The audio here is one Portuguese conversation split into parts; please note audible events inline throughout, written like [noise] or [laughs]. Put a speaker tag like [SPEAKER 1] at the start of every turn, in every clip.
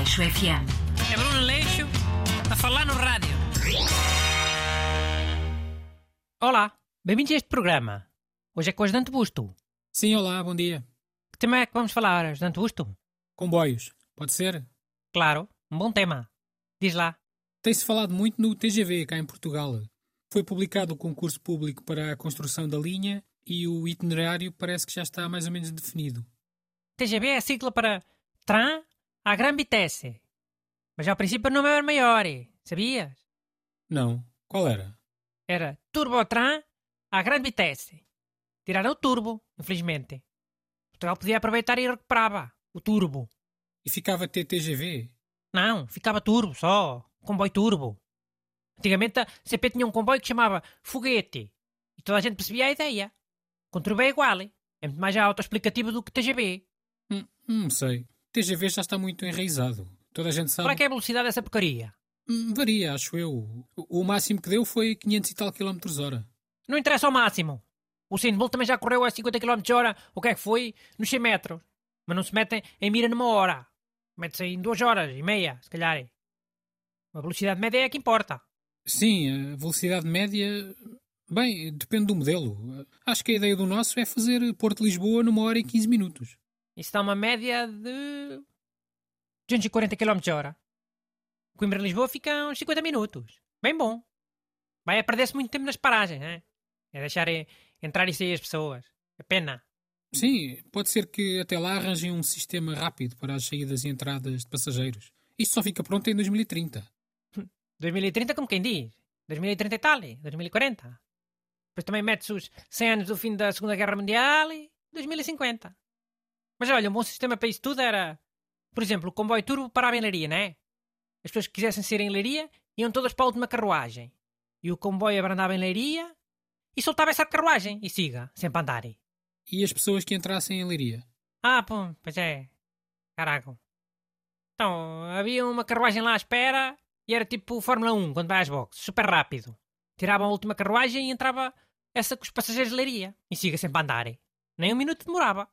[SPEAKER 1] Aleixo FM.
[SPEAKER 2] É Bruno Leixo a falar no rádio. Olá, bem-vindos a este programa. Hoje é com o Ajudante Busto.
[SPEAKER 3] Sim, olá, bom dia.
[SPEAKER 2] Que tema é que vamos falar, Ajudante Busto?
[SPEAKER 3] Comboios, pode ser?
[SPEAKER 2] Claro, um bom tema. Diz lá.
[SPEAKER 3] Tem-se falado muito no TGV, cá em Portugal. Foi publicado o concurso público para a construção da linha e o itinerário parece que já está mais ou menos definido.
[SPEAKER 2] TGV é a sigla para Tram à Gran Vitesse. Mas ao princípio o nome era maior, sabias?
[SPEAKER 3] Não. Qual era?
[SPEAKER 2] Era Turbotran à Gran Vitesse. Tiraram o turbo, infelizmente. Portugal podia aproveitar e recuperava o turbo.
[SPEAKER 3] E ficava TTGV?
[SPEAKER 2] Não, ficava turbo só. Comboio turbo. Antigamente a CP tinha um comboio que chamava Foguete. E toda a gente percebia a ideia. Com turbo é igual. É muito mais autoexplicativo do que TGV.
[SPEAKER 3] Hum, não sei. TGV já está muito enraizado. Toda a gente sabe.
[SPEAKER 2] Qual é que é a velocidade dessa porcaria?
[SPEAKER 3] Hum, varia, acho eu. O o máximo que deu foi 500 e tal km hora.
[SPEAKER 2] Não interessa ao máximo. O Usain Bolt também já correu a 50 km hora, o que é que foi, nos 100 metros. Mas não se metem em mira numa hora. Mete-se em duas horas e meia, se calhar. A velocidade média é a que importa.
[SPEAKER 3] Sim, a velocidade média. Bem, depende do modelo. Acho que a ideia do nosso é fazer Porto-Lisboa numa hora e 15 minutos.
[SPEAKER 2] Isso dá uma média de 240 km hora. Coimbra-Lisboa fica uns 50 minutos. Bem bom. Vai a perder-se muito tempo nas paragens, né? É deixar entrar e sair as pessoas. É pena.
[SPEAKER 3] Sim, pode ser que até lá arranjem um sistema rápido para as saídas e entradas de passageiros. Isto só fica pronto em 2030.
[SPEAKER 2] 2030 [laughs] como quem diz. 2030 e tal, 2040. Depois também mete-se os 100 anos do fim da Segunda Guerra Mundial e 2050. Mas olha, um bom sistema para isso tudo era, por exemplo, o comboio turbo parava em Leiria, não é? As pessoas que quisessem ser em Leiria iam todas para a última carruagem. E o comboio abrandava em Leiria e soltava essa carruagem e siga, sempre a andar.
[SPEAKER 3] E as pessoas que entrassem em Leiria?
[SPEAKER 2] Ah, pô, pois é. Caraca. Então, havia uma carruagem lá à espera e era tipo Fórmula 1, quando vai às boxes, super rápido. Tiravam a última carruagem e entrava essa que os passageiros leria. E siga sempre a andar. Nem um minuto demorava.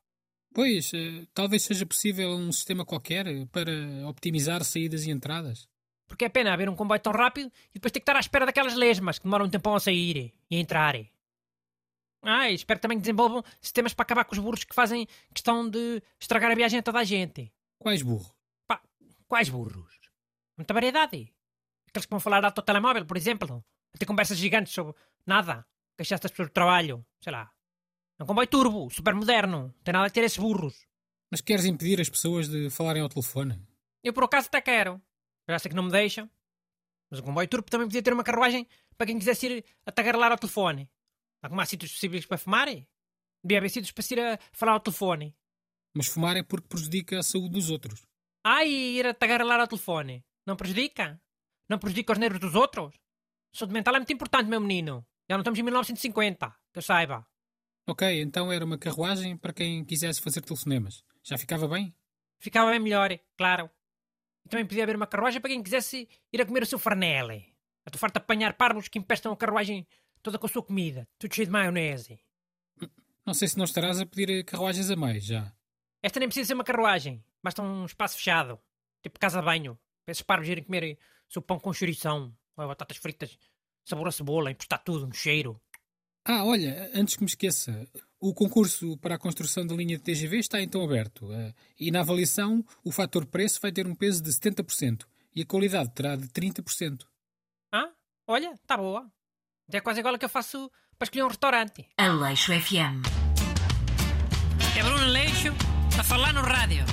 [SPEAKER 3] Pois, eh, talvez seja possível um sistema qualquer eh, para optimizar saídas e entradas.
[SPEAKER 2] Porque é pena haver um comboio tão rápido e depois ter que estar à espera daquelas lesmas que demoram um tempão a sair e a entrar. Ah, espero também que desenvolvam sistemas para acabar com os burros que fazem questão de estragar a viagem a toda a gente.
[SPEAKER 3] Quais burro?
[SPEAKER 2] Pá, quais burros? Muita variedade. Aqueles que vão falar ao teu telemóvel, por exemplo. A ter conversas gigantes sobre nada. Queixaste as pessoas do trabalho. Sei lá. É um comboio turbo, super moderno. Não tem nada a ter esses burros.
[SPEAKER 3] Mas queres impedir as pessoas de falarem ao telefone?
[SPEAKER 2] Eu por acaso até quero. Já sei que não me deixam. Mas o comboio turbo também podia ter uma carruagem para quem quisesse ir a ao telefone. Há como há sítios possíveis para fumar? Devia haver sítios para se ir a falar ao telefone.
[SPEAKER 3] Mas fumar é porque prejudica a saúde dos outros.
[SPEAKER 2] Ah, e ir a ao telefone. Não prejudica? Não prejudica os nervos dos outros? Saúde mental é muito importante, meu menino. Já não estamos em 1950, que eu saiba.
[SPEAKER 3] Ok, então era uma carruagem para quem quisesse fazer telefonemas. Já ficava bem?
[SPEAKER 2] Ficava bem melhor, claro. E também podia haver uma carruagem para quem quisesse ir a comer o seu farnele. A tu farta apanhar parvos que empestam a carruagem toda com a sua comida, tudo cheio de maionese.
[SPEAKER 3] Não sei se não estarás a pedir carruagens a mais já.
[SPEAKER 2] Esta nem precisa ser uma carruagem, basta um espaço fechado, tipo casa de banho, para esses parvos irem comer o seu pão com chourição, ou batatas fritas, sabor a cebola, emprestar tudo, um cheiro.
[SPEAKER 3] Ah, olha, antes que me esqueça, o concurso para a construção da linha de TGV está então aberto. eh, E na avaliação, o fator preço vai ter um peso de 70% e a qualidade terá de 30%.
[SPEAKER 2] Ah, olha, tá boa. É quase igual a que eu faço para escolher um restaurante.
[SPEAKER 1] Aleixo FM.
[SPEAKER 2] É Bruno Leixo a falar no rádio.